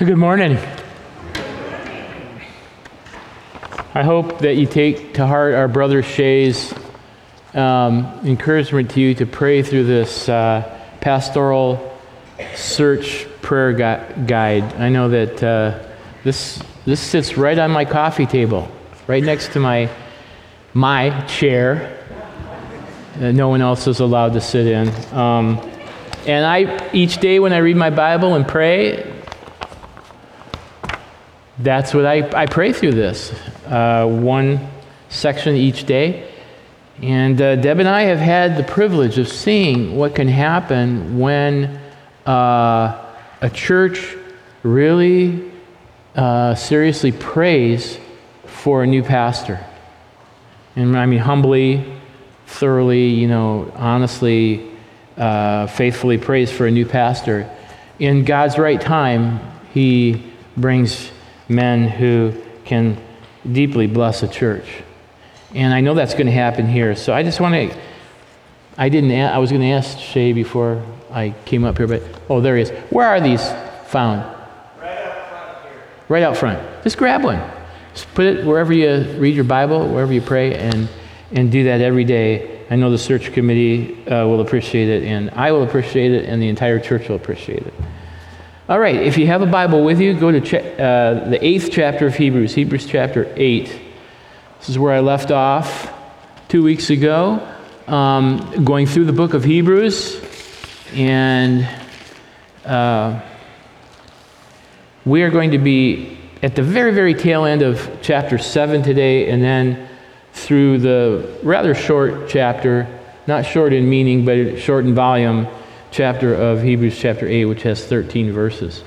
Good morning. I hope that you take to heart our brother Shay's um, encouragement to you to pray through this uh, pastoral search prayer gu- guide. I know that uh, this this sits right on my coffee table, right next to my my chair. that no one else is allowed to sit in. Um, and I each day when I read my Bible and pray, that's what I, I pray through this uh, one section each day. And uh, Deb and I have had the privilege of seeing what can happen when uh, a church really uh, seriously prays for a new pastor. And I mean, humbly, thoroughly, you know, honestly, uh, faithfully prays for a new pastor. In God's right time, He brings men who can deeply bless a church. And I know that's going to happen here. So I just want to, I didn't, I was going to ask Shay before I came up here, but, oh, there he is. Where are these found? Right out front here. Right out front. Just grab one. Just put it wherever you read your Bible, wherever you pray, and, and do that every day. I know the search committee uh, will appreciate it, and I will appreciate it, and the entire church will appreciate it. All right, if you have a Bible with you, go to uh, the eighth chapter of Hebrews, Hebrews chapter 8. This is where I left off two weeks ago, um, going through the book of Hebrews, and uh, we are going to be at the very, very tail end of chapter 7 today, and then through the rather short chapter, not short in meaning, but short in volume, chapter of Hebrews chapter 8, which has 13 verses.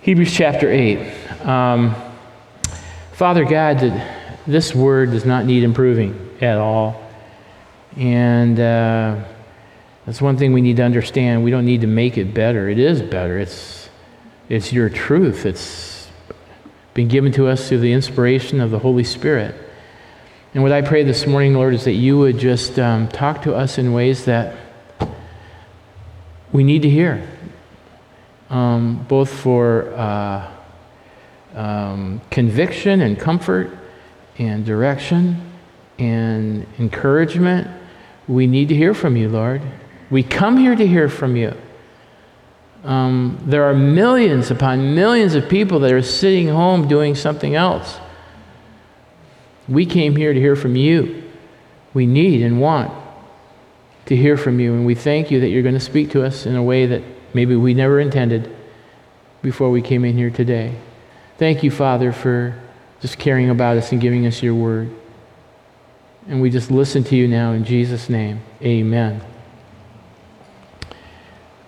Hebrews chapter 8. Um, Father God, this word does not need improving at all. And uh, that's one thing we need to understand. We don't need to make it better. It is better. It's, it's your truth. It's been given to us through the inspiration of the Holy Spirit. And what I pray this morning, Lord, is that you would just um, talk to us in ways that we need to hear, um, both for uh, um, conviction and comfort and direction and encouragement. We need to hear from you, Lord. We come here to hear from you. Um, there are millions upon millions of people that are sitting home doing something else. We came here to hear from you. We need and want to hear from you, and we thank you that you're going to speak to us in a way that maybe we never intended before we came in here today. Thank you, Father, for just caring about us and giving us your word. And we just listen to you now in Jesus' name. Amen.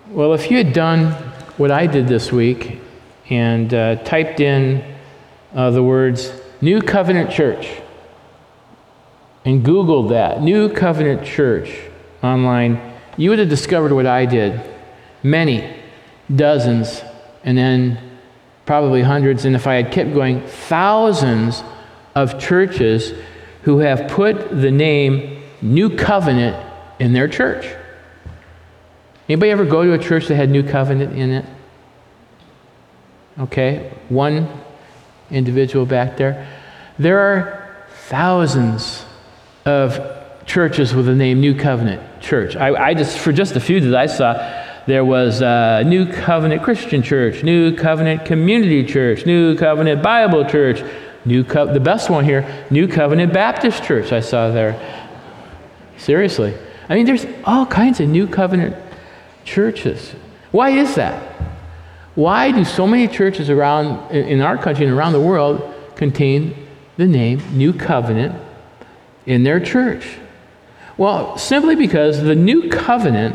Well, if you had done what I did this week and uh, typed in uh, the words New Covenant Church and Googled that, New Covenant Church online, you would have discovered what I did. Many, dozens, and then probably hundreds, and if I had kept going, thousands of churches who have put the name New Covenant in their church. Anybody ever go to a church that had New Covenant in it? Okay, one individual back there. There are thousands of churches with the name New Covenant Church. I, I just, for just a few that I saw, there was uh, New Covenant Christian Church, New Covenant Community Church, New Covenant Bible Church, New Co- the best one here, New Covenant Baptist Church. I saw there. Seriously, I mean, there's all kinds of New Covenant churches. Why is that? Why do so many churches around in our country and around the world contain the name New Covenant in their church? Well, simply because the New Covenant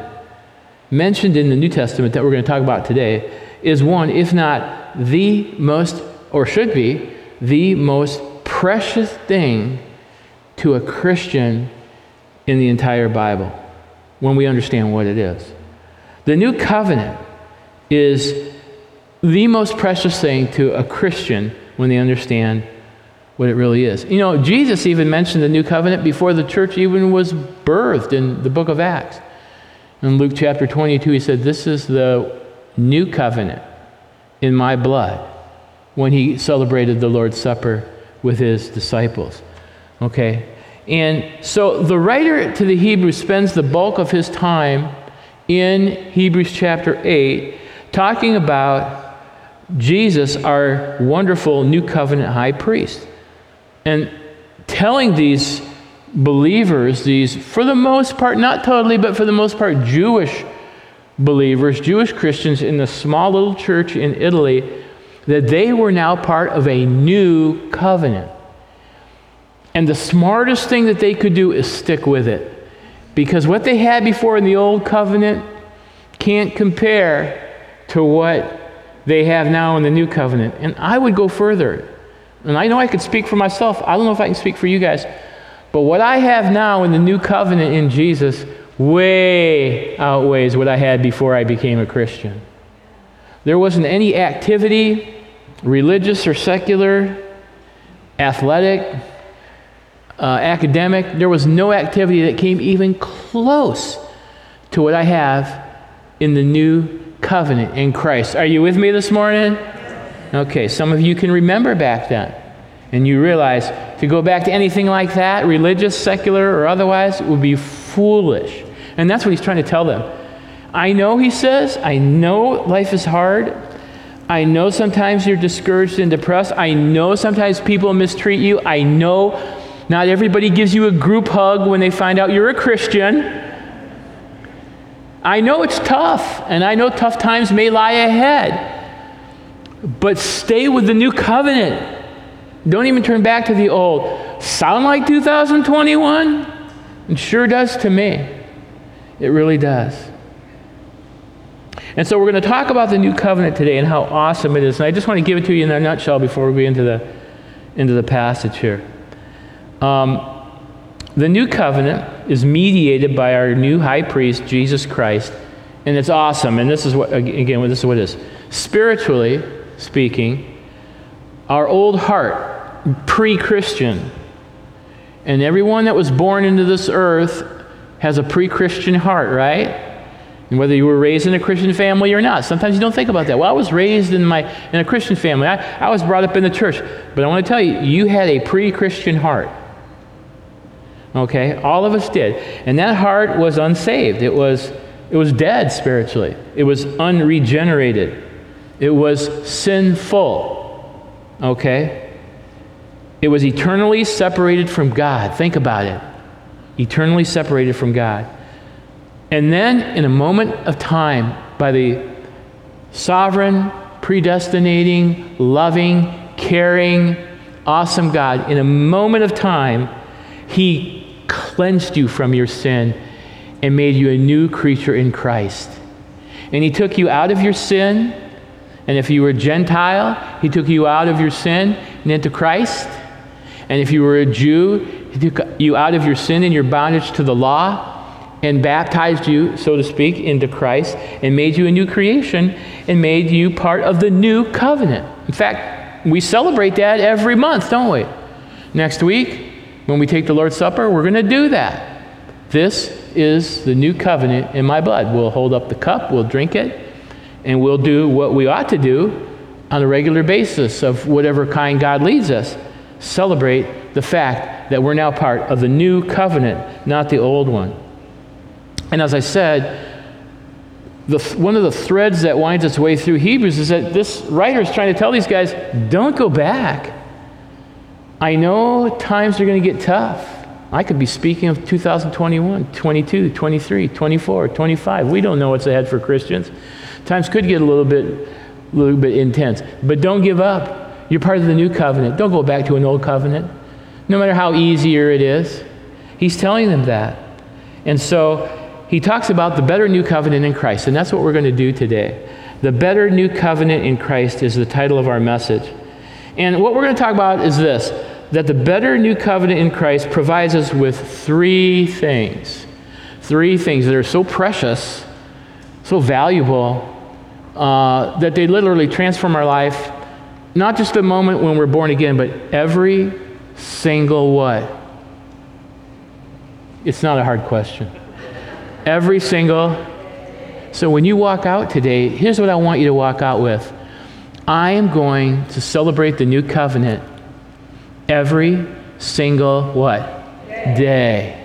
mentioned in the New Testament that we're going to talk about today is one, if not the most, or should be, the most precious thing to a Christian in the entire Bible when we understand what it is. The new covenant is the most precious thing to a Christian when they understand what it really is. You know, Jesus even mentioned the new covenant before the church even was birthed in the book of Acts. In Luke chapter 22, he said, This is the new covenant in my blood when he celebrated the Lord's Supper with his disciples. Okay? And so the writer to the Hebrews spends the bulk of his time in Hebrews chapter 8 talking about Jesus, our wonderful new covenant high priest, and telling these believers, these, for the most part, not totally, but for the most part, Jewish believers, Jewish Christians in the small little church in Italy, that they were now part of a new covenant. And the smartest thing that they could do is stick with it. Because what they had before in the old covenant can't compare to what they have now in the new covenant. And I would go further. And I know I could speak for myself. I don't know if I can speak for you guys. But what I have now in the new covenant in Jesus way outweighs what I had before I became a Christian. There wasn't any activity, religious or secular, athletic, uh, academic, there was no activity that came even close to what I have in the new covenant in Christ. Are you with me this morning? Okay, some of you can remember back then. And you realize to go back to anything like that, religious, secular, or otherwise, it would be foolish. And that's what he's trying to tell them. I know, he says, I know life is hard. I know sometimes you're discouraged and depressed. I know sometimes people mistreat you. I know not everybody gives you a group hug when they find out you're a Christian. I know it's tough, and I know tough times may lie ahead. But stay with the new covenant. Don't even turn back to the old. Sound like 2021? It sure does to me. It really does. And so we're going to talk about the new covenant today and how awesome it is. And I just want to give it to you in a nutshell before we get into the, into the passage here. Um, the new covenant is mediated by our new high priest, Jesus Christ. And it's awesome. And this is what, again, this is what it is. Spiritually speaking, our old heart, pre Christian, and everyone that was born into this earth has a pre Christian heart, right? And whether you were raised in a Christian family or not. Sometimes you don't think about that. Well, I was raised in, my, in a Christian family, I, I was brought up in the church. But I want to tell you, you had a pre Christian heart. Okay? All of us did. And that heart was unsaved. It was, it was dead spiritually, it was unregenerated, it was sinful. Okay? It was eternally separated from God. Think about it eternally separated from God. And then, in a moment of time, by the sovereign, predestinating, loving, caring, awesome God, in a moment of time, He cleansed you from your sin and made you a new creature in Christ. And He took you out of your sin. And if you were a Gentile, He took you out of your sin and into Christ. And if you were a Jew, he took you out of your sin and your bondage to the law and baptized you, so to speak, into Christ and made you a new creation and made you part of the new covenant. In fact, we celebrate that every month, don't we? Next week, when we take the Lord's Supper, we're going to do that. This is the new covenant in my blood. We'll hold up the cup, we'll drink it, and we'll do what we ought to do on a regular basis of whatever kind God leads us. Celebrate the fact that we're now part of the new covenant, not the old one. And as I said, the, one of the threads that winds its way through Hebrews is that this writer is trying to tell these guys don't go back. I know times are going to get tough. I could be speaking of 2021, 22, 23, 24, 25. We don't know what's ahead for Christians. Times could get a little bit, a little bit intense. But don't give up. You're part of the new covenant. Don't go back to an old covenant no matter how easier it is. He's telling them that. And so he talks about the better new covenant in Christ, and that's what we're going to do today. The better new covenant in Christ is the title of our message. And what we're going to talk about is this that the better new covenant in Christ provides us with three things. Three things that are so precious, so valuable, uh, that they literally transform our life, not just the moment when we're born again, but every single what? It's not a hard question. Every single. So when you walk out today, here's what I want you to walk out with I am going to celebrate the new covenant every single what? Day.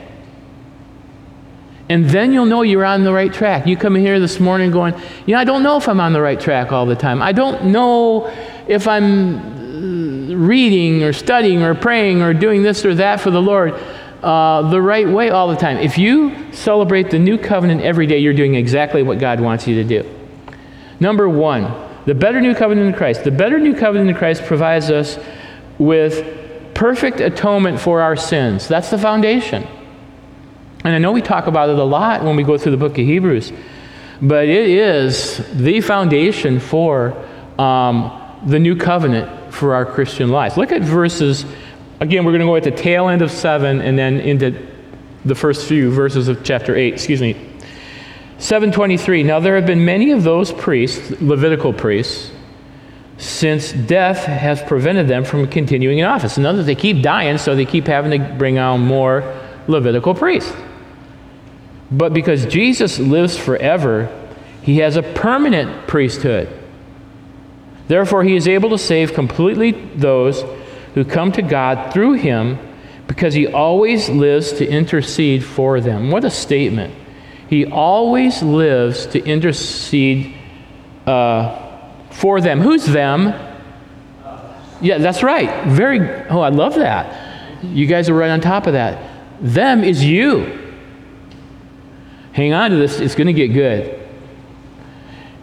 And then you'll know you're on the right track. You come in here this morning going, you know, I don't know if I'm on the right track all the time. I don't know if I'm uh, reading or studying or praying or doing this or that for the Lord uh, the right way all the time. If you celebrate the new covenant every day, you're doing exactly what God wants you to do. Number one, the better new covenant in Christ. The better new covenant in Christ provides us with perfect atonement for our sins. That's the foundation. And I know we talk about it a lot when we go through the book of Hebrews, but it is the foundation for um, the new covenant for our Christian lives. Look at verses, again, we're going to go at the tail end of 7 and then into the first few verses of chapter 8, excuse me. 723 Now there have been many of those priests, Levitical priests, since death has prevented them from continuing in office. In other words, they keep dying, so they keep having to bring on more Levitical priests. But because Jesus lives forever, he has a permanent priesthood. Therefore, he is able to save completely those who come to God through him because he always lives to intercede for them. What a statement! He always lives to intercede uh, for them. Who's them? Yeah, that's right. Very, oh, I love that. You guys are right on top of that. Them is you. Hang on to this, it's going to get good.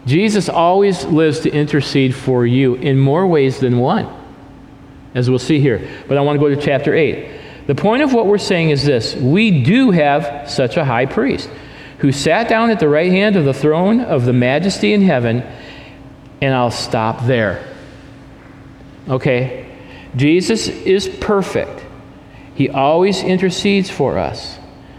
Jesus always lives to intercede for you in more ways than one, as we'll see here. But I want to go to chapter 8. The point of what we're saying is this we do have such a high priest who sat down at the right hand of the throne of the majesty in heaven, and I'll stop there. Okay? Jesus is perfect. He always intercedes for us.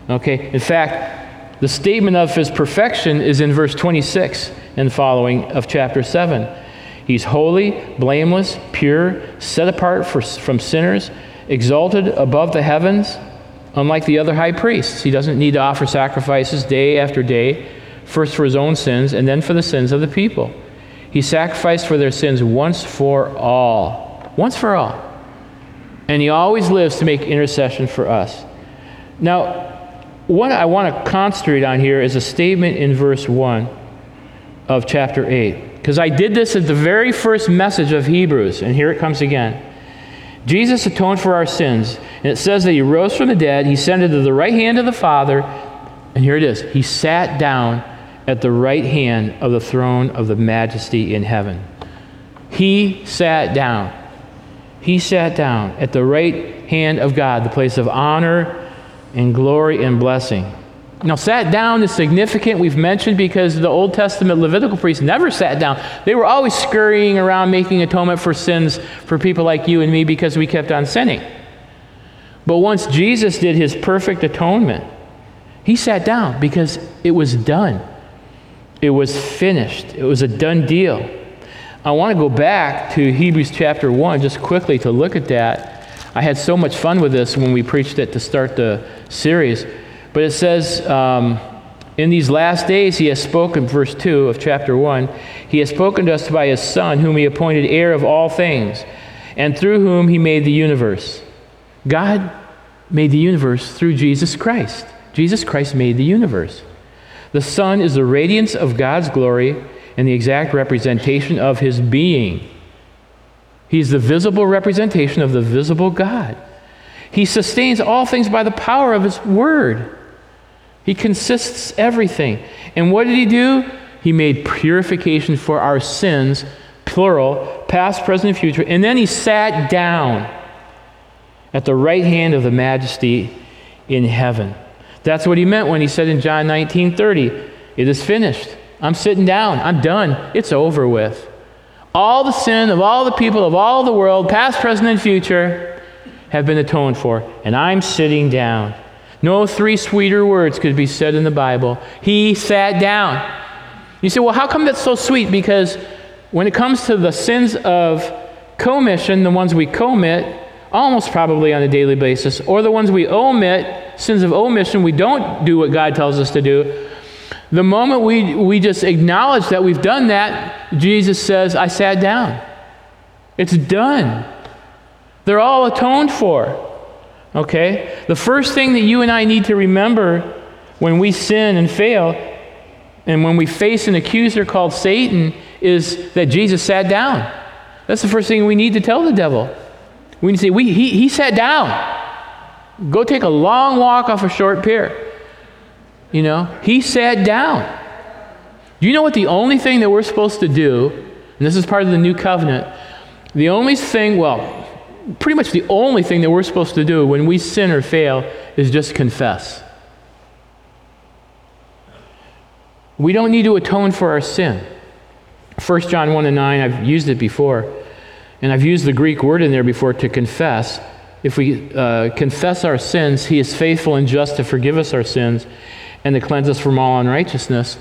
Okay? In fact, the statement of his perfection is in verse 26 and following of chapter 7. He's holy, blameless, pure, set apart for, from sinners, exalted above the heavens, unlike the other high priests. He doesn't need to offer sacrifices day after day, first for his own sins and then for the sins of the people. He sacrificed for their sins once for all. Once for all. And he always lives to make intercession for us. Now, what I want to concentrate on here is a statement in verse 1 of chapter 8. Because I did this at the very first message of Hebrews, and here it comes again. Jesus atoned for our sins, and it says that he rose from the dead, he ascended to the right hand of the Father, and here it is. He sat down at the right hand of the throne of the majesty in heaven. He sat down. He sat down at the right hand of God, the place of honor and glory and blessing. Now, sat down is significant, we've mentioned, because the Old Testament Levitical priests never sat down. They were always scurrying around making atonement for sins for people like you and me because we kept on sinning. But once Jesus did his perfect atonement, he sat down because it was done. It was finished. It was a done deal. I want to go back to Hebrews chapter 1 just quickly to look at that I had so much fun with this when we preached it to start the series. But it says, um, in these last days, he has spoken, verse 2 of chapter 1, he has spoken to us by his Son, whom he appointed heir of all things, and through whom he made the universe. God made the universe through Jesus Christ. Jesus Christ made the universe. The Son is the radiance of God's glory and the exact representation of his being. He's the visible representation of the visible God. He sustains all things by the power of His Word. He consists everything. And what did He do? He made purification for our sins, plural, past, present, and future. And then He sat down at the right hand of the majesty in heaven. That's what He meant when He said in John 19 30, It is finished. I'm sitting down. I'm done. It's over with. All the sin of all the people of all the world, past, present, and future, have been atoned for. And I'm sitting down. No three sweeter words could be said in the Bible. He sat down. You say, well, how come that's so sweet? Because when it comes to the sins of commission, the ones we commit, almost probably on a daily basis, or the ones we omit, sins of omission, we don't do what God tells us to do, the moment we, we just acknowledge that we've done that, Jesus says, I sat down. It's done. They're all atoned for. Okay? The first thing that you and I need to remember when we sin and fail, and when we face an accuser called Satan, is that Jesus sat down. That's the first thing we need to tell the devil. We need to say, we, he, he sat down. Go take a long walk off a short pier. You know, he sat down. Do you know what the only thing that we're supposed to do, and this is part of the new covenant, the only thing, well, pretty much the only thing that we're supposed to do when we sin or fail is just confess. We don't need to atone for our sin. 1 John 1 and 9, I've used it before, and I've used the Greek word in there before to confess. If we uh, confess our sins, he is faithful and just to forgive us our sins and to cleanse us from all unrighteousness.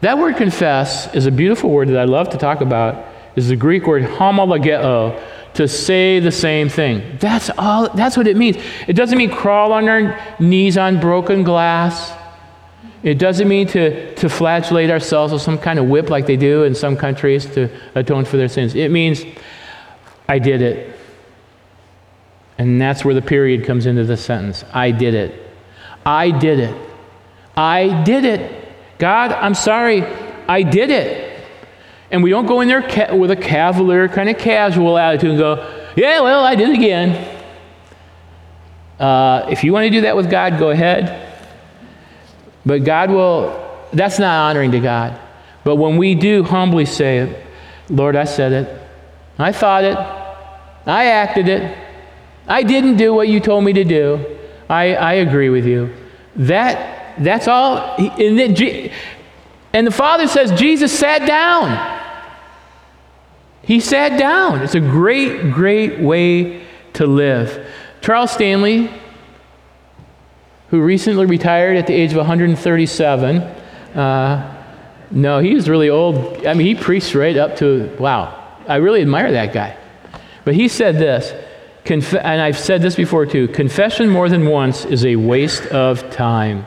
That word confess is a beautiful word that I love to talk about. Is the Greek word homologeo, to say the same thing. That's all that's what it means. It doesn't mean crawl on our knees on broken glass. It doesn't mean to, to flagellate ourselves with some kind of whip like they do in some countries to atone for their sins. It means, I did it. And that's where the period comes into the sentence. I did it. I did it. I did it. God, I'm sorry. I did it. And we don't go in there ca- with a cavalier, kind of casual attitude and go, yeah, well, I did it again. Uh, if you want to do that with God, go ahead. But God will, that's not honoring to God. But when we do humbly say, Lord, I said it, I thought it, I acted it, I didn't do what you told me to do, I, I agree with you. That, that's all. And, then, and the Father says Jesus sat down. He sat down. It's a great, great way to live. Charles Stanley, who recently retired at the age of 137. Uh, no, he was really old. I mean, he preached right up to, wow, I really admire that guy. But he said this, conf- and I've said this before too confession more than once is a waste of time.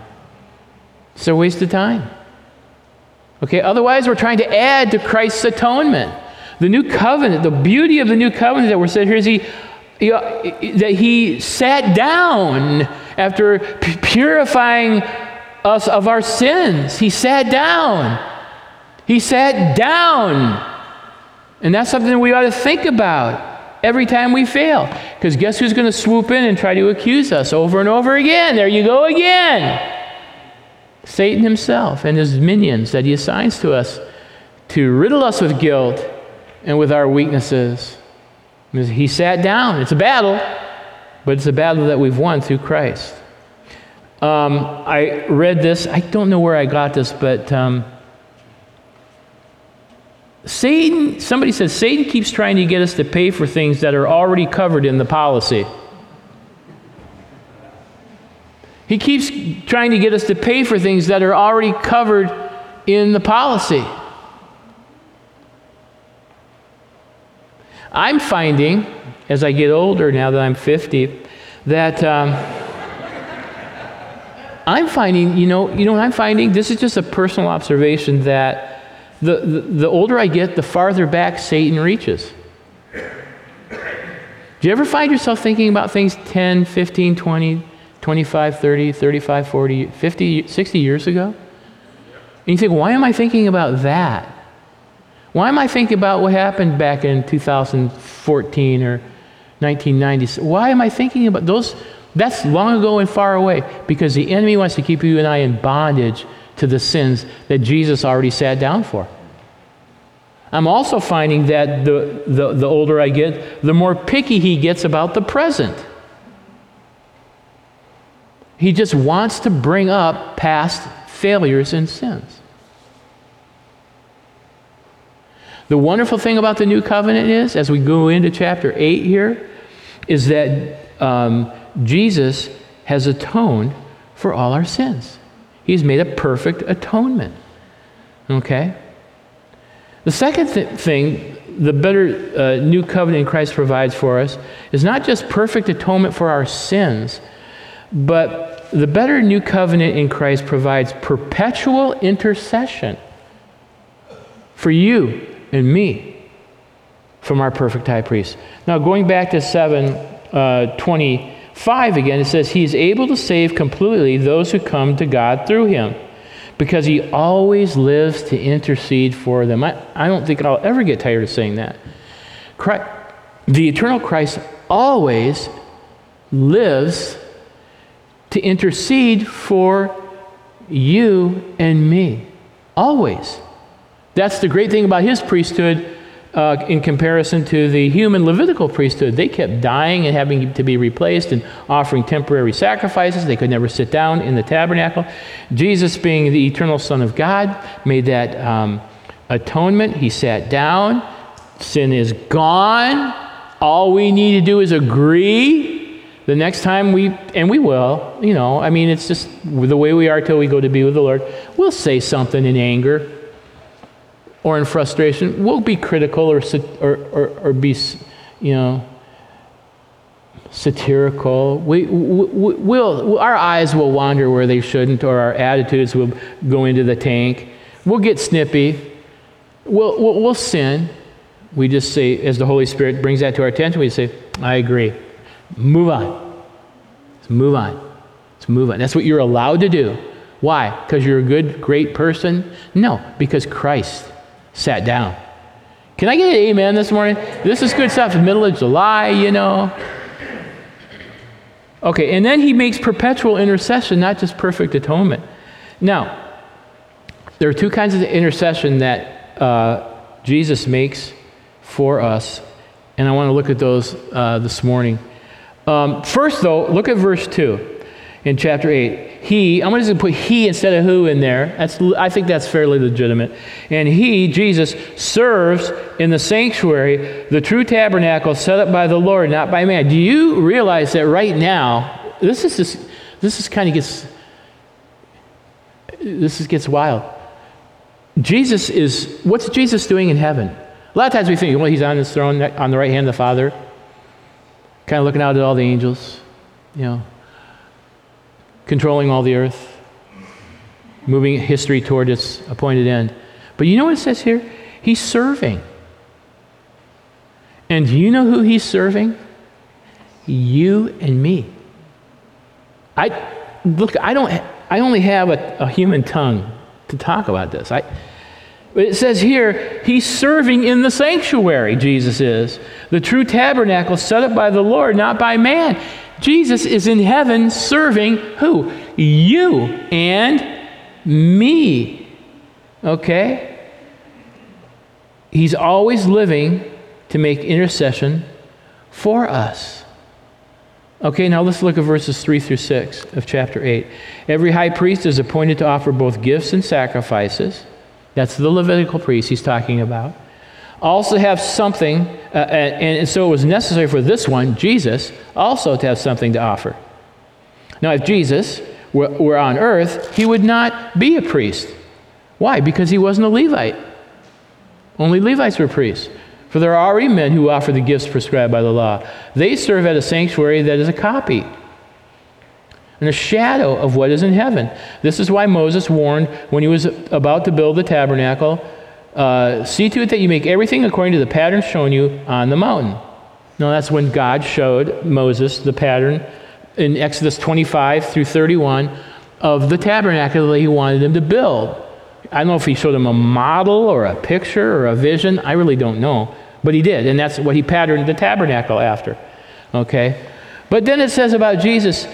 It's a waste of time. Okay, otherwise, we're trying to add to Christ's atonement. The new covenant, the beauty of the new covenant that we're saying here is he, he that he sat down after purifying us of our sins. He sat down. He sat down. And that's something we ought to think about every time we fail. Because guess who's going to swoop in and try to accuse us over and over again? There you go again. Satan himself and his minions that he assigns to us to riddle us with guilt and with our weaknesses. He sat down. It's a battle but it's a battle that we've won through Christ. Um, I read this, I don't know where I got this, but um, Satan, somebody says, Satan keeps trying to get us to pay for things that are already covered in the policy. He keeps trying to get us to pay for things that are already covered in the policy. I'm finding as I get older, now that I'm 50, that um, I'm finding, you know, you know I'm finding? This is just a personal observation that the, the, the older I get, the farther back Satan reaches. Do you ever find yourself thinking about things 10, 15, 20, 25, 30, 35, 40, 50, 60 years ago? And you think, why am I thinking about that? Why am I thinking about what happened back in 2014 or 1990s. Why am I thinking about those? That's long ago and far away because the enemy wants to keep you and I in bondage to the sins that Jesus already sat down for. I'm also finding that the, the, the older I get, the more picky he gets about the present. He just wants to bring up past failures and sins. The wonderful thing about the new covenant is, as we go into chapter 8 here, is that um, Jesus has atoned for all our sins. He's made a perfect atonement. Okay? The second th- thing the better uh, new covenant Christ provides for us is not just perfect atonement for our sins, but the better new covenant in Christ provides perpetual intercession for you and me from our perfect high priest. Now, going back to 7 uh, 25 again, it says, He is able to save completely those who come to God through him because he always lives to intercede for them. I, I don't think I'll ever get tired of saying that. Christ, the eternal Christ always lives to intercede for you and me. Always. That's the great thing about his priesthood uh, in comparison to the human Levitical priesthood. They kept dying and having to be replaced and offering temporary sacrifices. They could never sit down in the tabernacle. Jesus, being the eternal Son of God, made that um, atonement. He sat down. Sin is gone. All we need to do is agree. The next time we, and we will, you know, I mean, it's just the way we are till we go to be with the Lord. We'll say something in anger or in frustration, we'll be critical or, or, or, or be, you know, satirical. We, we, will our eyes will wander where they shouldn't, or our attitudes will go into the tank. We'll get snippy. We'll, we'll, we'll sin. We just say, as the Holy Spirit brings that to our attention, we say, I agree. Move on. Let's move on. Let's move on. That's what you're allowed to do. Why? Because you're a good, great person? No, because Christ sat down. Can I get an amen this morning? This is good stuff. Middle of July, you know. Okay, and then he makes perpetual intercession, not just perfect atonement. Now, there are two kinds of intercession that uh, Jesus makes for us, and I want to look at those uh, this morning. Um, first, though, look at verse 2 in chapter 8. He, I'm going to put he instead of who in there. That's, I think that's fairly legitimate. And he, Jesus, serves in the sanctuary, the true tabernacle set up by the Lord, not by man. Do you realize that right now, this is just, this is kind of gets, this is, gets wild. Jesus is, what's Jesus doing in heaven? A lot of times we think, well, he's on his throne on the right hand of the Father, kind of looking out at all the angels, you know controlling all the earth, moving history toward its appointed end. But you know what it says here? He's serving. And you know who he's serving? You and me. I look, I don't I only have a, a human tongue to talk about this. I it says here, he's serving in the sanctuary, Jesus is. The true tabernacle set up by the Lord, not by man. Jesus is in heaven serving who? You and me. Okay? He's always living to make intercession for us. Okay, now let's look at verses 3 through 6 of chapter 8. Every high priest is appointed to offer both gifts and sacrifices. That's the Levitical priest he's talking about also have something, uh, and, and so it was necessary for this one, Jesus, also to have something to offer. Now, if Jesus were, were on earth, he would not be a priest. Why? Because he wasn't a Levite. Only Levites were priests. For there are already men who offer the gifts prescribed by the law. They serve at a sanctuary that is a copy and a shadow of what is in heaven. This is why Moses warned when he was about to build the tabernacle uh, see to it that you make everything according to the pattern shown you on the mountain. Now, that's when God showed Moses the pattern in Exodus 25 through 31 of the tabernacle that he wanted him to build. I don't know if he showed him a model or a picture or a vision. I really don't know. But he did, and that's what he patterned the tabernacle after. Okay? But then it says about Jesus,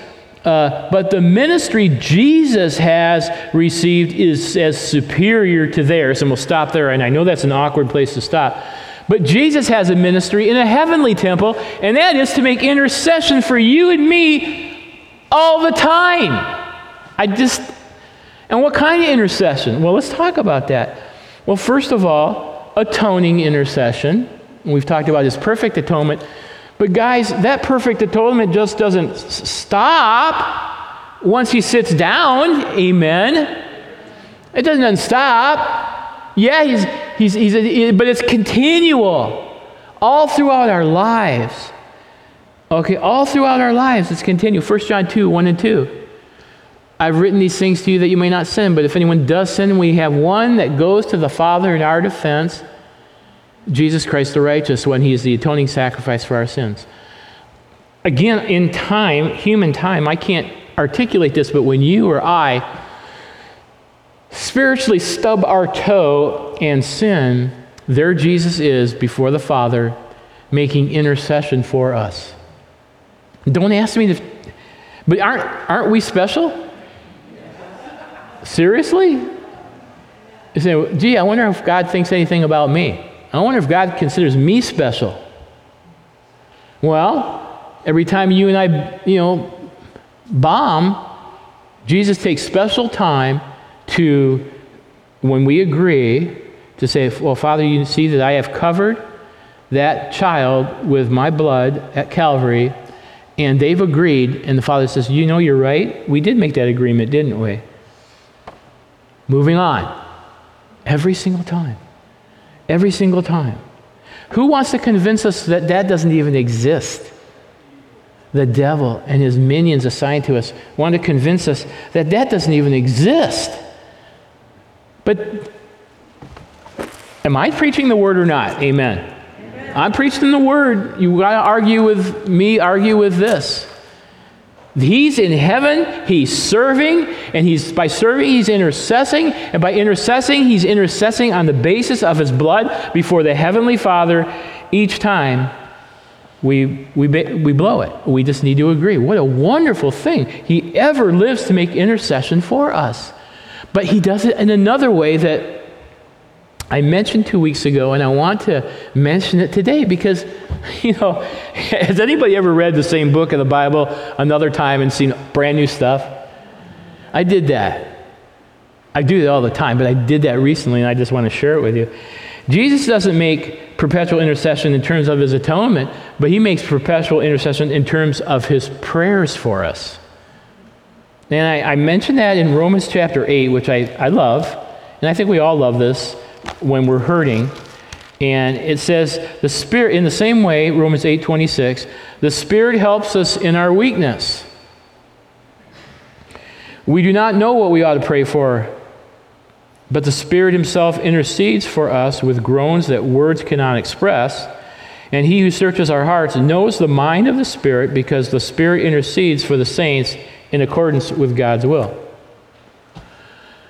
uh, but the ministry Jesus has received is as superior to theirs. And we'll stop there. And I know that's an awkward place to stop. But Jesus has a ministry in a heavenly temple, and that is to make intercession for you and me all the time. I just, and what kind of intercession? Well, let's talk about that. Well, first of all, atoning intercession. We've talked about his perfect atonement. But, guys, that perfect atonement just doesn't stop once he sits down. Amen. It doesn't stop. Yeah, he's, he's, he's a, but it's continual all throughout our lives. Okay, all throughout our lives, it's continual. 1 John 2 1 and 2. I've written these things to you that you may not sin, but if anyone does sin, we have one that goes to the Father in our defense Jesus Christ the righteous when he is the atoning sacrifice for our sins. Again, in time, human time, I can't articulate this, but when you or I spiritually stub our toe and sin, there Jesus is before the Father making intercession for us. Don't ask me to, but aren't, aren't we special? Seriously? You say, gee, I wonder if God thinks anything about me. I wonder if God considers me special. Well, every time you and I, you know, bomb, Jesus takes special time to, when we agree, to say, Well, Father, you see that I have covered that child with my blood at Calvary, and they've agreed. And the Father says, You know, you're right. We did make that agreement, didn't we? Moving on. Every single time. Every single time. Who wants to convince us that that doesn't even exist? The devil and his minions assigned to us want to convince us that that doesn't even exist. But am I preaching the word or not? Amen. Amen. I'm preaching the word. You got to argue with me, argue with this. He's in heaven, he's serving, and he's by serving, he's intercessing, and by intercessing, he's intercessing on the basis of his blood before the heavenly Father each time we, we, we blow it. We just need to agree. What a wonderful thing. He ever lives to make intercession for us. But he does it in another way that I mentioned two weeks ago, and I want to mention it today because, you know, has anybody ever read the same book of the Bible another time and seen brand new stuff? I did that. I do it all the time, but I did that recently, and I just want to share it with you. Jesus doesn't make perpetual intercession in terms of his atonement, but he makes perpetual intercession in terms of his prayers for us. And I, I mentioned that in Romans chapter 8, which I, I love, and I think we all love this when we're hurting. And it says, the Spirit, in the same way, Romans 8 26, the Spirit helps us in our weakness. We do not know what we ought to pray for, but the Spirit Himself intercedes for us with groans that words cannot express. And He who searches our hearts knows the mind of the Spirit because the Spirit intercedes for the saints in accordance with God's will.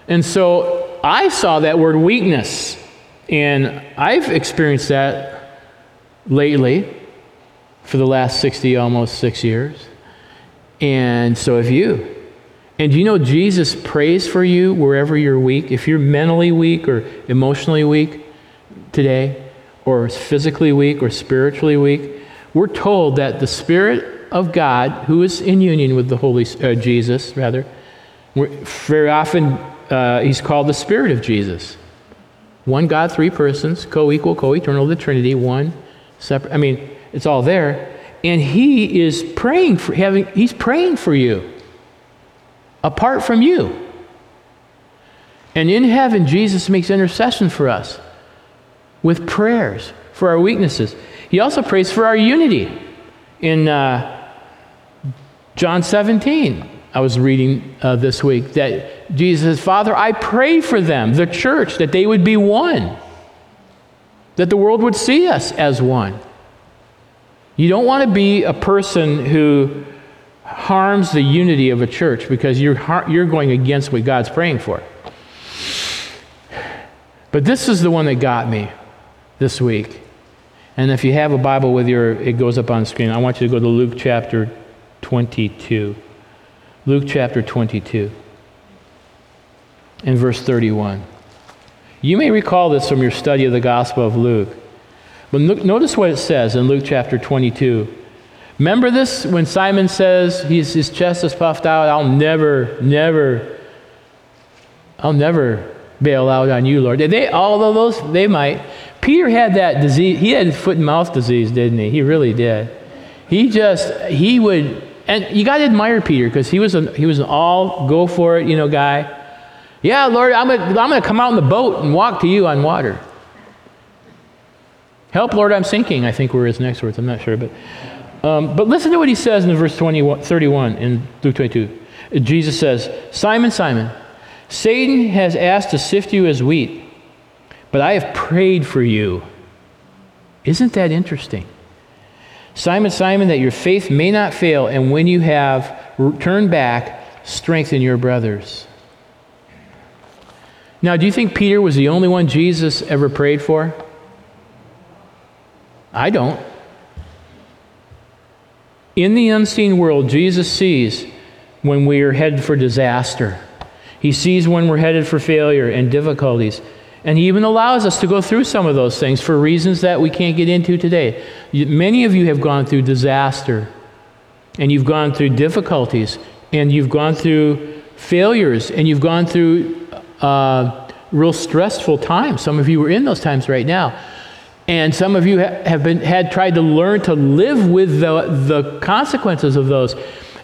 And so I saw that word weakness, and I've experienced that lately for the last 60, almost six years. And so have you. And you know Jesus prays for you wherever you're weak? If you're mentally weak or emotionally weak today, or physically weak or spiritually weak, we're told that the Spirit of God, who is in union with the Holy uh, Jesus, rather, very often uh, he's called the Spirit of Jesus. One God, three persons, co equal, co eternal, the Trinity, one separate. I mean, it's all there. And he is praying for having, he's praying for you apart from you. And in heaven, Jesus makes intercession for us with prayers for our weaknesses. He also prays for our unity in uh, John 17. I was reading uh, this week that Jesus says, Father, I pray for them, the church, that they would be one, that the world would see us as one. You don't want to be a person who harms the unity of a church because you're, you're going against what God's praying for. But this is the one that got me this week. And if you have a Bible with you, it goes up on the screen. I want you to go to Luke chapter 22. Luke chapter 22 and verse 31. You may recall this from your study of the Gospel of Luke. But look, notice what it says in Luke chapter 22. Remember this when Simon says his, his chest is puffed out? I'll never, never, I'll never bail out on you, Lord. Did they, all of those, they might. Peter had that disease. He had foot and mouth disease, didn't he? He really did. He just, he would and you got to admire Peter because he was a, he was an all go for it, you know, guy. Yeah, Lord, I'm gonna, I'm gonna come out in the boat and walk to you on water. Help, Lord, I'm sinking. I think were his next words. I'm not sure, but um, but listen to what he says in verse 20, 31 in Luke 22. Jesus says, Simon, Simon, Satan has asked to sift you as wheat, but I have prayed for you Isn't that interesting? Simon, Simon, that your faith may not fail, and when you have turned back, strengthen your brothers. Now, do you think Peter was the only one Jesus ever prayed for? I don't. In the unseen world, Jesus sees when we are headed for disaster. He sees when we're headed for failure and difficulties. And He even allows us to go through some of those things for reasons that we can't get into today. Many of you have gone through disaster, and you've gone through difficulties, and you've gone through failures, and you've gone through uh, real stressful times. Some of you are in those times right now. And some of you have been, had tried to learn to live with the, the consequences of those.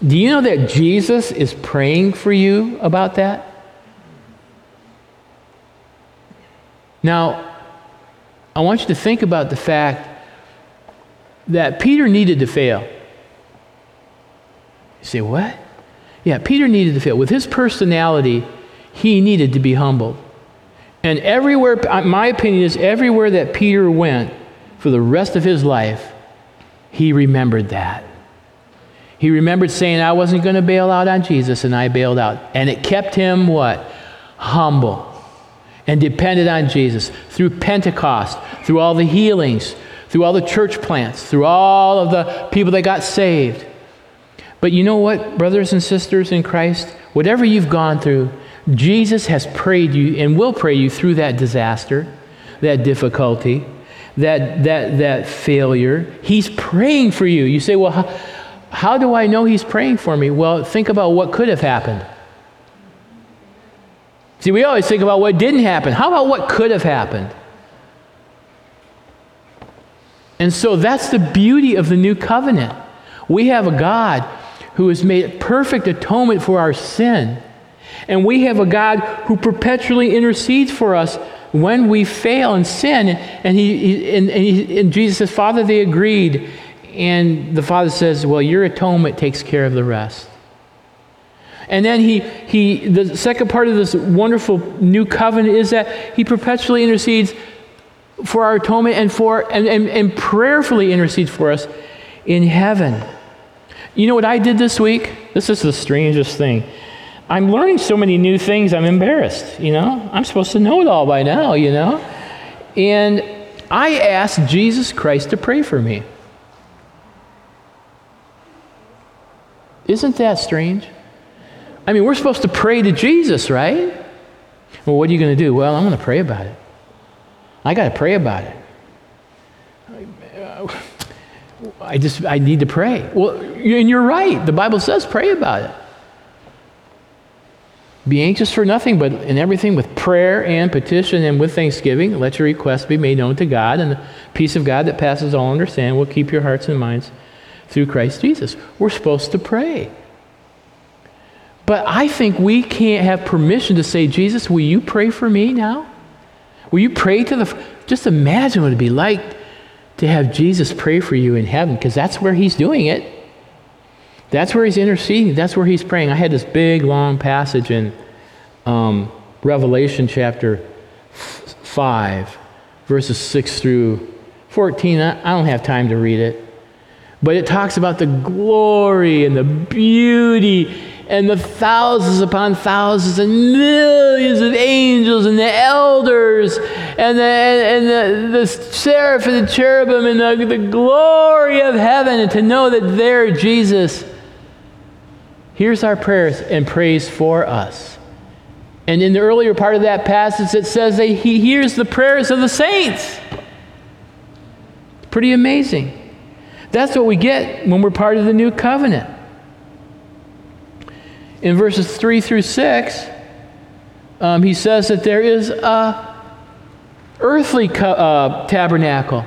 Do you know that Jesus is praying for you about that? Now, I want you to think about the fact that Peter needed to fail. You say, what? Yeah, Peter needed to fail. With his personality, he needed to be humbled. And everywhere, my opinion is, everywhere that Peter went for the rest of his life, he remembered that. He remembered saying, I wasn't going to bail out on Jesus, and I bailed out. And it kept him what? Humble and depended on Jesus through Pentecost, through all the healings, through all the church plants, through all of the people that got saved. But you know what, brothers and sisters in Christ? Whatever you've gone through, Jesus has prayed you and will pray you through that disaster, that difficulty, that, that, that failure. He's praying for you. You say, well, how, how do I know He's praying for me? Well, think about what could have happened. See, we always think about what didn't happen. How about what could have happened? And so that's the beauty of the new covenant. We have a God who has made perfect atonement for our sin. And we have a God who perpetually intercedes for us when we fail and sin. And, he, and, and, he, and Jesus says, Father, they agreed. And the Father says, Well, your atonement takes care of the rest. And then he, he, the second part of this wonderful new covenant is that he perpetually intercedes for our atonement and for and, and, and prayerfully intercedes for us in heaven. You know what I did this week? This is the strangest thing. I'm learning so many new things, I'm embarrassed, you know? I'm supposed to know it all by now, you know? And I asked Jesus Christ to pray for me. Isn't that strange? I mean, we're supposed to pray to Jesus, right? Well, what are you going to do? Well, I'm going to pray about it. I got to pray about it. I just, I need to pray. Well, and you're right. The Bible says pray about it. Be anxious for nothing, but in everything with prayer and petition and with thanksgiving, let your requests be made known to God, and the peace of God that passes all understanding will keep your hearts and minds through Christ Jesus. We're supposed to pray. But I think we can't have permission to say, Jesus, will you pray for me now? Will you pray to the. Just imagine what it'd be like to have Jesus pray for you in heaven, because that's where he's doing it. That's where he's interceding. That's where he's praying. I had this big, long passage in um, Revelation chapter 5, verses 6 through 14. I don't have time to read it. But it talks about the glory and the beauty and the thousands upon thousands and millions of angels and the elders and the, and the, the seraph and the cherubim and the, the glory of heaven and to know that there Jesus hears our prayers and prays for us. And in the earlier part of that passage, it says that he hears the prayers of the saints. Pretty amazing. That's what we get when we're part of the new covenant in verses 3 through 6, um, he says that there is a earthly co- uh, tabernacle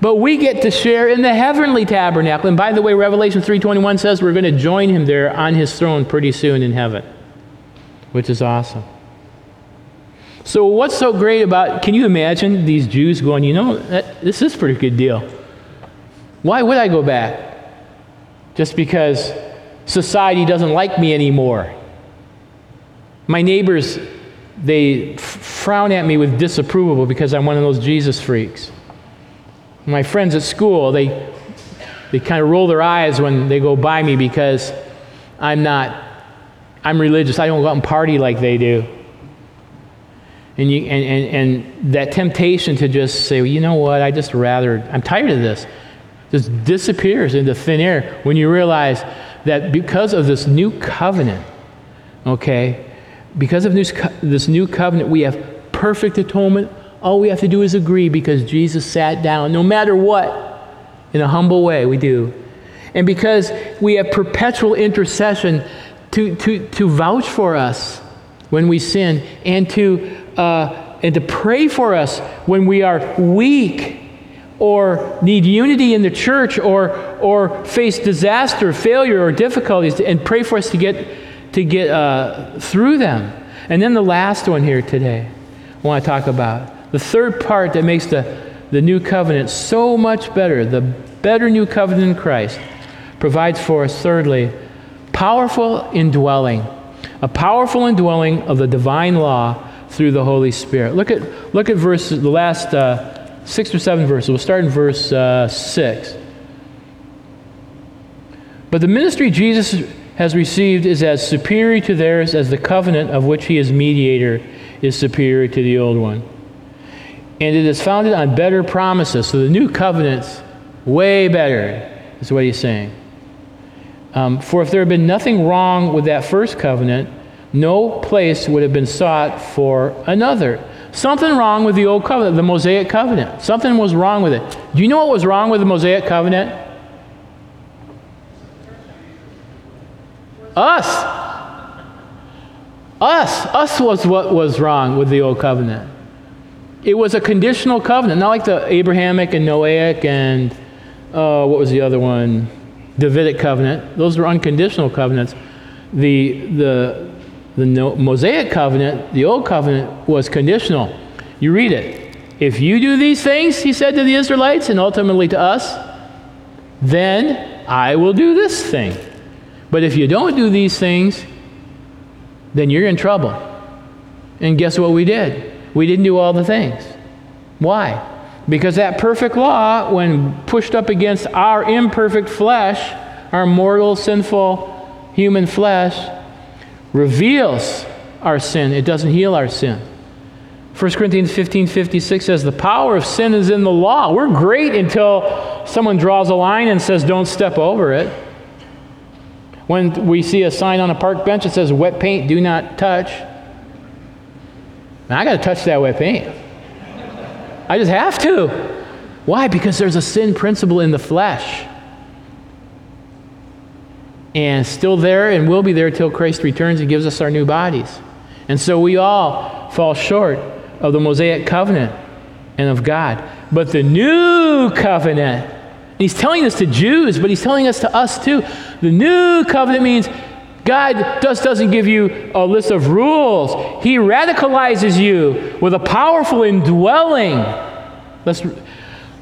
but we get to share in the heavenly tabernacle. And by the way revelation 3.21 says we're going to join him there on his throne pretty soon in heaven which is awesome. So what's so great about can you imagine these jews going you know that, this is a pretty good deal. Why would i go back? Just because society doesn't like me anymore. My neighbors, they frown at me with disapproval because I'm one of those Jesus freaks. My friends at school, they, they kind of roll their eyes when they go by me because I'm not, I'm religious. I don't go out and party like they do. And, you, and, and, and that temptation to just say, well, you know what, I just rather, I'm tired of this, just disappears into thin air when you realize that because of this new covenant, okay, because of this, new covenant, we have perfect atonement. All we have to do is agree because Jesus sat down, no matter what, in a humble way, we do. And because we have perpetual intercession to, to, to vouch for us when we sin and to, uh, and to pray for us when we are weak or need unity in the church or, or face disaster, failure, or difficulties, and pray for us to get to get uh, through them. And then the last one here today, I want to talk about the third part that makes the, the new covenant so much better, the better new covenant in Christ, provides for us, thirdly, powerful indwelling, a powerful indwelling of the divine law through the Holy Spirit. Look at, look at verse, the last uh, six or seven verses. We'll start in verse uh, six. But the ministry Jesus has received is as superior to theirs as the covenant of which he is mediator is superior to the old one. And it is founded on better promises. So the new covenant's way better, is what he's saying. Um, for if there had been nothing wrong with that first covenant, no place would have been sought for another. Something wrong with the old covenant, the Mosaic covenant. Something was wrong with it. Do you know what was wrong with the Mosaic covenant? Us. Us. Us was what was wrong with the old covenant. It was a conditional covenant, not like the Abrahamic and Noahic and uh, what was the other one? Davidic covenant. Those were unconditional covenants. The, the, the Mosaic covenant, the old covenant, was conditional. You read it. If you do these things, he said to the Israelites and ultimately to us, then I will do this thing. But if you don't do these things, then you're in trouble. And guess what we did? We didn't do all the things. Why? Because that perfect law, when pushed up against our imperfect flesh, our mortal, sinful human flesh, reveals our sin. It doesn't heal our sin. 1 Corinthians 15 56 says, The power of sin is in the law. We're great until someone draws a line and says, Don't step over it. When we see a sign on a park bench that says wet paint, do not touch. I got to touch that wet paint. I just have to. Why? Because there's a sin principle in the flesh. And still there and will be there till Christ returns and gives us our new bodies. And so we all fall short of the Mosaic covenant and of God. But the new covenant, he's telling this to Jews, but he's telling us to us too. The new covenant means God just doesn't give you a list of rules. He radicalizes you with a powerful indwelling. Let's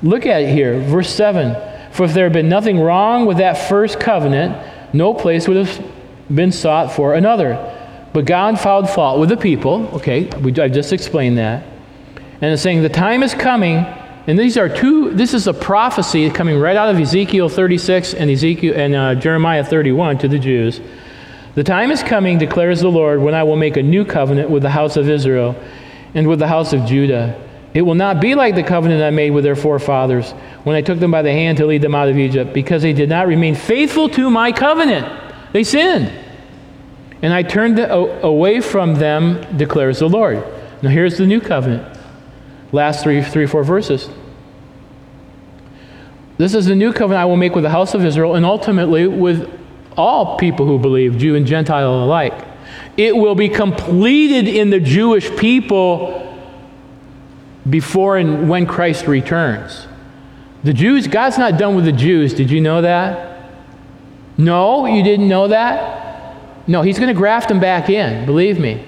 look at it here. Verse 7 For if there had been nothing wrong with that first covenant, no place would have been sought for another. But God found fault with the people. Okay, I just explained that. And it's saying the time is coming and these are two, this is a prophecy coming right out of Ezekiel 36 and, Ezekiel, and uh, Jeremiah 31 to the Jews. The time is coming, declares the Lord, when I will make a new covenant with the house of Israel and with the house of Judah. It will not be like the covenant I made with their forefathers when I took them by the hand to lead them out of Egypt, because they did not remain faithful to my covenant. They sinned. And I turned away from them, declares the Lord. Now here's the new covenant. Last three, three, four verses. This is the new covenant I will make with the house of Israel and ultimately with all people who believe, Jew and Gentile alike. It will be completed in the Jewish people before and when Christ returns. The Jews, God's not done with the Jews. Did you know that? No, you didn't know that? No, He's going to graft them back in, believe me.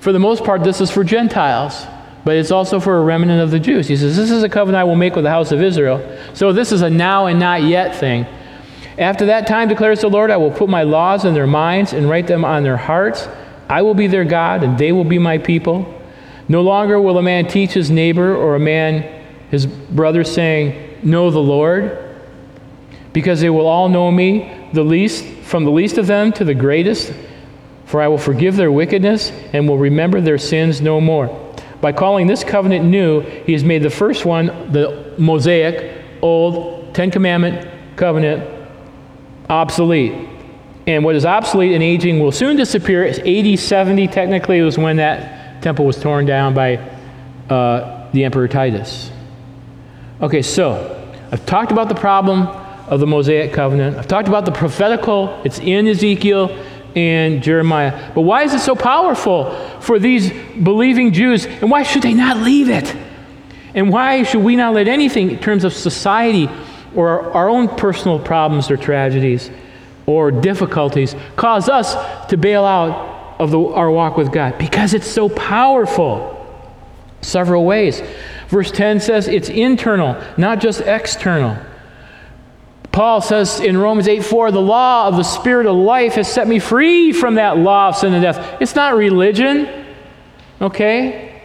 For the most part, this is for Gentiles but it's also for a remnant of the Jews. He says, This is a covenant I will make with the house of Israel. So this is a now and not yet thing. After that time, declares the Lord, I will put my laws in their minds and write them on their hearts. I will be their God, and they will be my people. No longer will a man teach his neighbor or a man his brother, saying, know the Lord, because they will all know me, the least from the least of them to the greatest, for I will forgive their wickedness and will remember their sins no more. By calling this covenant new, he has made the first one, the Mosaic, old, Ten Commandment covenant, obsolete. And what is obsolete and aging will soon disappear. It's AD 70, technically, was when that temple was torn down by uh, the Emperor Titus. Okay, so I've talked about the problem of the Mosaic covenant. I've talked about the prophetical, it's in Ezekiel and Jeremiah. But why is it so powerful for these believing Jews? And why should they not leave it? And why should we not let anything in terms of society or our, our own personal problems or tragedies or difficulties cause us to bail out of the, our walk with God? Because it's so powerful. Several ways. Verse 10 says it's internal, not just external. Paul says in Romans 8 4, the law of the Spirit of life has set me free from that law of sin and death. It's not religion, okay?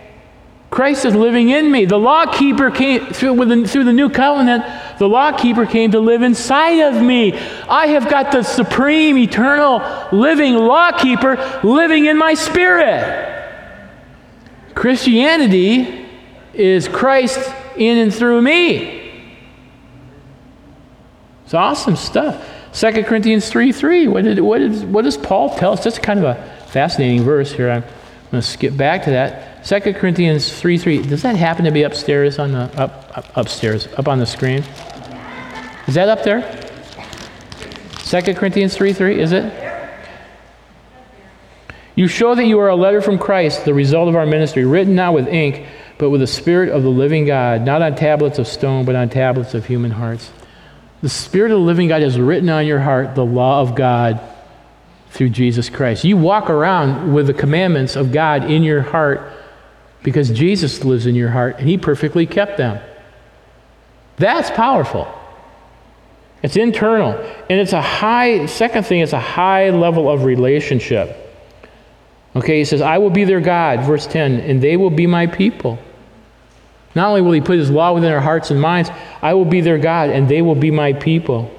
Christ is living in me. The law keeper came through, through the new covenant, the law keeper came to live inside of me. I have got the supreme, eternal, living law keeper living in my spirit. Christianity is Christ in and through me. It's awesome stuff. 2 Corinthians 3 3. What, did, what, did, what does Paul tell us? Just kind of a fascinating verse here. I'm going to skip back to that. 2 Corinthians 3 3. Does that happen to be upstairs on the up, up upstairs, up on the screen? Is that up there? 2 Corinthians 3 3, is it? You show that you are a letter from Christ, the result of our ministry, written not with ink, but with the Spirit of the living God, not on tablets of stone, but on tablets of human hearts. The Spirit of the living God has written on your heart the law of God through Jesus Christ. You walk around with the commandments of God in your heart because Jesus lives in your heart and He perfectly kept them. That's powerful. It's internal. And it's a high, second thing, it's a high level of relationship. Okay, he says, I will be their God, verse 10, and they will be my people. Not only will He put His law within their hearts and minds, I will be their God and they will be my people.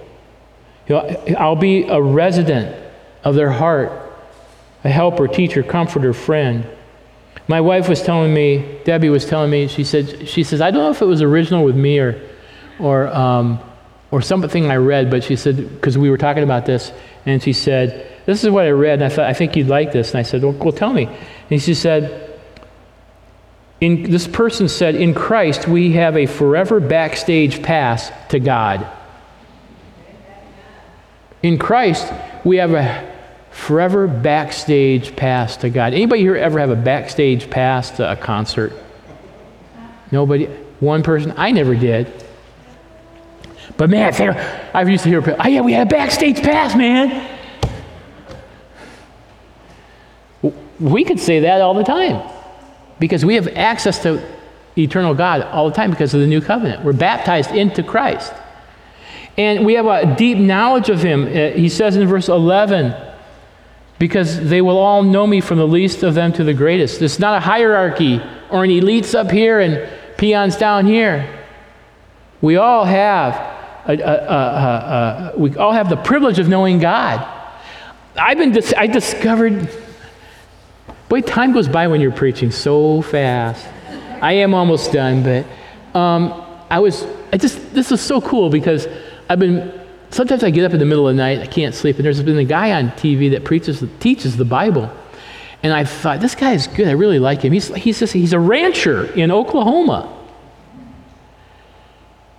I'll be a resident of their heart, a helper, teacher, comforter, friend. My wife was telling me, Debbie was telling me, she said, she says, I don't know if it was original with me or, or, um, or something I read, but she said, because we were talking about this, and she said, This is what I read, and I thought, I think you'd like this. And I said, Well, well tell me. And she said, in, this person said, In Christ, we have a forever backstage pass to God. In Christ, we have a forever backstage pass to God. Anybody here ever have a backstage pass to a concert? Nobody? One person? I never did. But man, I used to hear oh yeah, we had a backstage pass, man. We could say that all the time. Because we have access to eternal God all the time because of the new covenant. We're baptized into Christ. And we have a deep knowledge of him. Uh, he says in verse 11, because they will all know me from the least of them to the greatest. It's not a hierarchy or an elites up here and peons down here. We all have a, a, a, we all have the privilege of knowing God. I've been dis- I discovered Boy, time goes by when you're preaching so fast. I am almost done, but um, I was, I just, this is so cool because I've been, sometimes I get up in the middle of the night, I can't sleep, and there's been a guy on TV that preaches, teaches the Bible. And I thought, this guy is good. I really like him. He's, he's, just, he's a rancher in Oklahoma.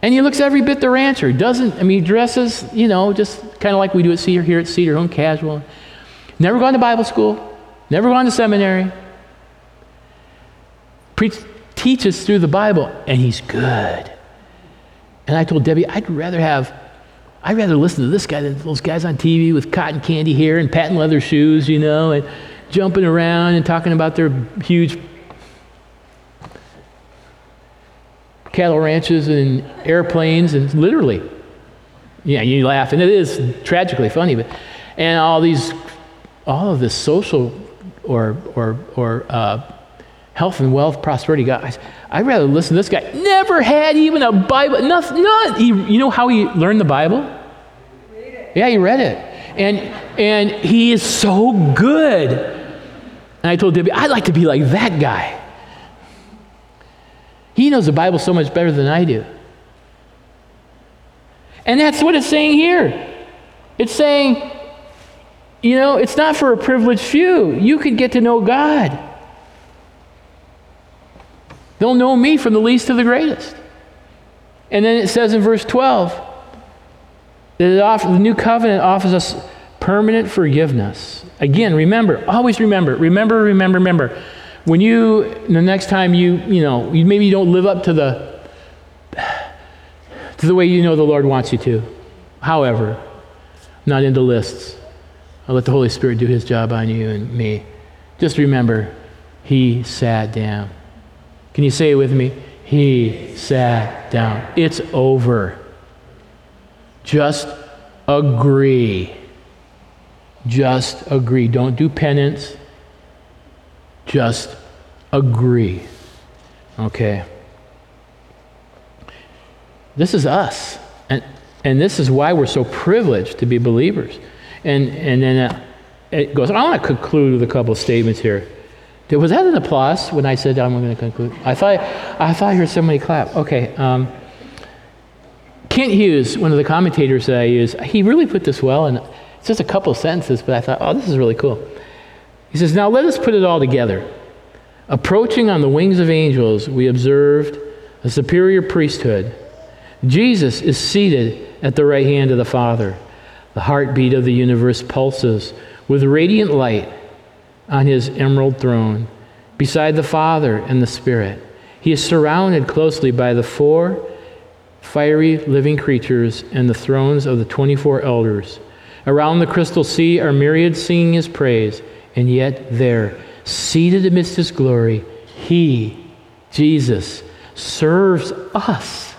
And he looks every bit the rancher. Doesn't, I mean, he dresses, you know, just kind of like we do at Cedar, here at Cedar Home, casual. Never gone to Bible school never gone to seminary, preach, teaches through the Bible, and he's good. And I told Debbie, I'd rather have, I'd rather listen to this guy than those guys on TV with cotton candy hair and patent leather shoes, you know, and jumping around and talking about their huge cattle ranches and airplanes and literally. Yeah, you laugh, and it is tragically funny, but and all these, all of this social or, or, or uh, health and wealth, prosperity. God, I'd rather listen to this guy. Never had even a Bible. Nothing. None. He, you know how he learned the Bible? Yeah, he read it, and and he is so good. And I told Debbie, I'd like to be like that guy. He knows the Bible so much better than I do. And that's what it's saying here. It's saying, you know, it's not for a privileged few. You could get to know God. They'll know me from the least to the greatest. And then it says in verse 12 that offers, the new covenant offers us permanent forgiveness. Again, remember, always remember, remember, remember, remember. When you, the next time you, you know, you, maybe you don't live up to the, to the way you know the Lord wants you to. However, not into lists. I'll let the Holy Spirit do his job on you and me. Just remember, he sat down. Can you say it with me? He sat down. It's over. Just agree. Just agree. Don't do penance. Just agree. Okay? This is us. And, and this is why we're so privileged to be believers. And, and then uh, it goes, I want to conclude with a couple of statements here. Was that an applause when I said I'm going to conclude? I thought, I thought I heard somebody clap. Okay. Um, Kent Hughes, one of the commentators that I use, he really put this well, and it's just a couple sentences, but I thought, oh, this is really cool. He says, Now let us put it all together. Approaching on the wings of angels, we observed a superior priesthood. Jesus is seated at the right hand of the Father. The heartbeat of the universe pulses with radiant light on his emerald throne, beside the Father and the Spirit. He is surrounded closely by the four fiery living creatures and the thrones of the 24 elders. Around the crystal sea are myriads singing his praise, and yet there, seated amidst his glory, he, Jesus, serves us.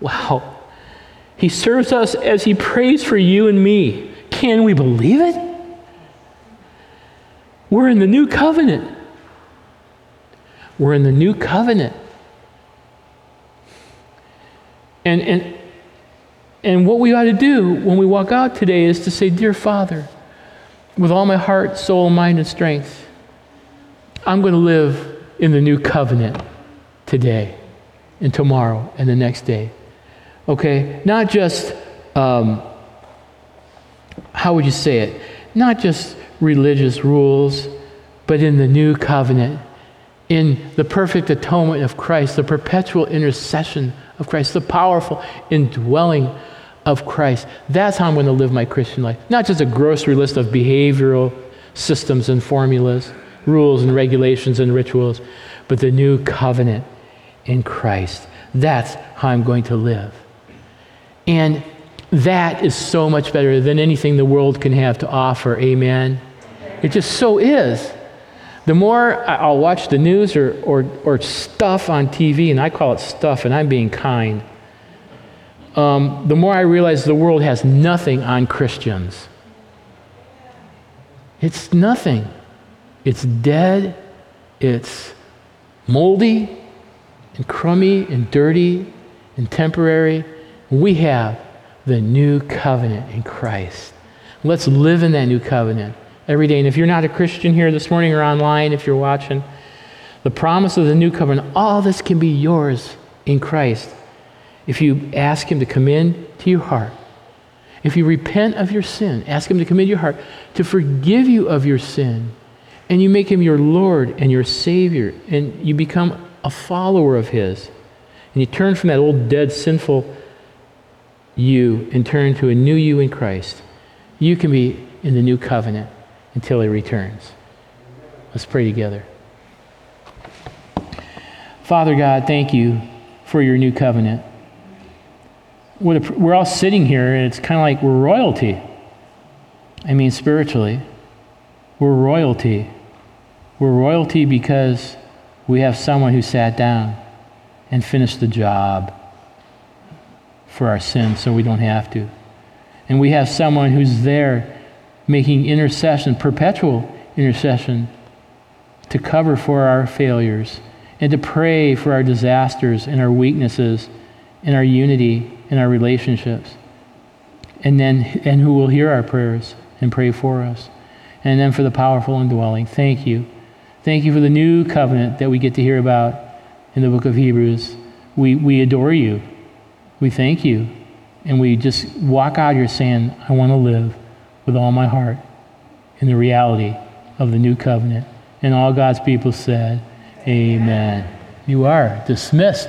Wow. He serves us as he prays for you and me. Can we believe it? We're in the new covenant. We're in the new covenant. And, and, and what we ought to do when we walk out today is to say, Dear Father, with all my heart, soul, mind, and strength, I'm going to live in the new covenant today and tomorrow and the next day. Okay? Not just, um, how would you say it? Not just religious rules, but in the new covenant, in the perfect atonement of Christ, the perpetual intercession of Christ, the powerful indwelling of Christ. That's how I'm going to live my Christian life. Not just a grocery list of behavioral systems and formulas, rules and regulations and rituals, but the new covenant in Christ. That's how I'm going to live. And that is so much better than anything the world can have to offer. Amen. It just so is. The more I'll watch the news or, or, or stuff on TV, and I call it stuff, and I'm being kind, um, the more I realize the world has nothing on Christians. It's nothing. It's dead, it's moldy, and crummy, and dirty, and temporary. We have the new covenant in Christ. Let's live in that new covenant every day. And if you're not a Christian here this morning or online, if you're watching, the promise of the new covenant, all this can be yours in Christ if you ask Him to come in to your heart. If you repent of your sin, ask Him to come into your heart to forgive you of your sin, and you make Him your Lord and your Savior, and you become a follower of His, and you turn from that old, dead, sinful you and turn to a new you in Christ, you can be in the new covenant until he returns. Let's pray together. Father God, thank you for your new covenant. We're all sitting here, and it's kind of like we're royalty. I mean, spiritually, we're royalty. We're royalty because we have someone who sat down and finished the job for our sins so we don't have to. And we have someone who's there making intercession, perpetual intercession to cover for our failures, and to pray for our disasters and our weaknesses and our unity and our relationships. And then, and who will hear our prayers and pray for us. And then for the powerful indwelling. Thank you. Thank you for the new covenant that we get to hear about in the book of Hebrews. We, we adore you. We thank you. And we just walk out here saying, I want to live with all my heart in the reality of the new covenant. And all God's people said, Amen. You are dismissed.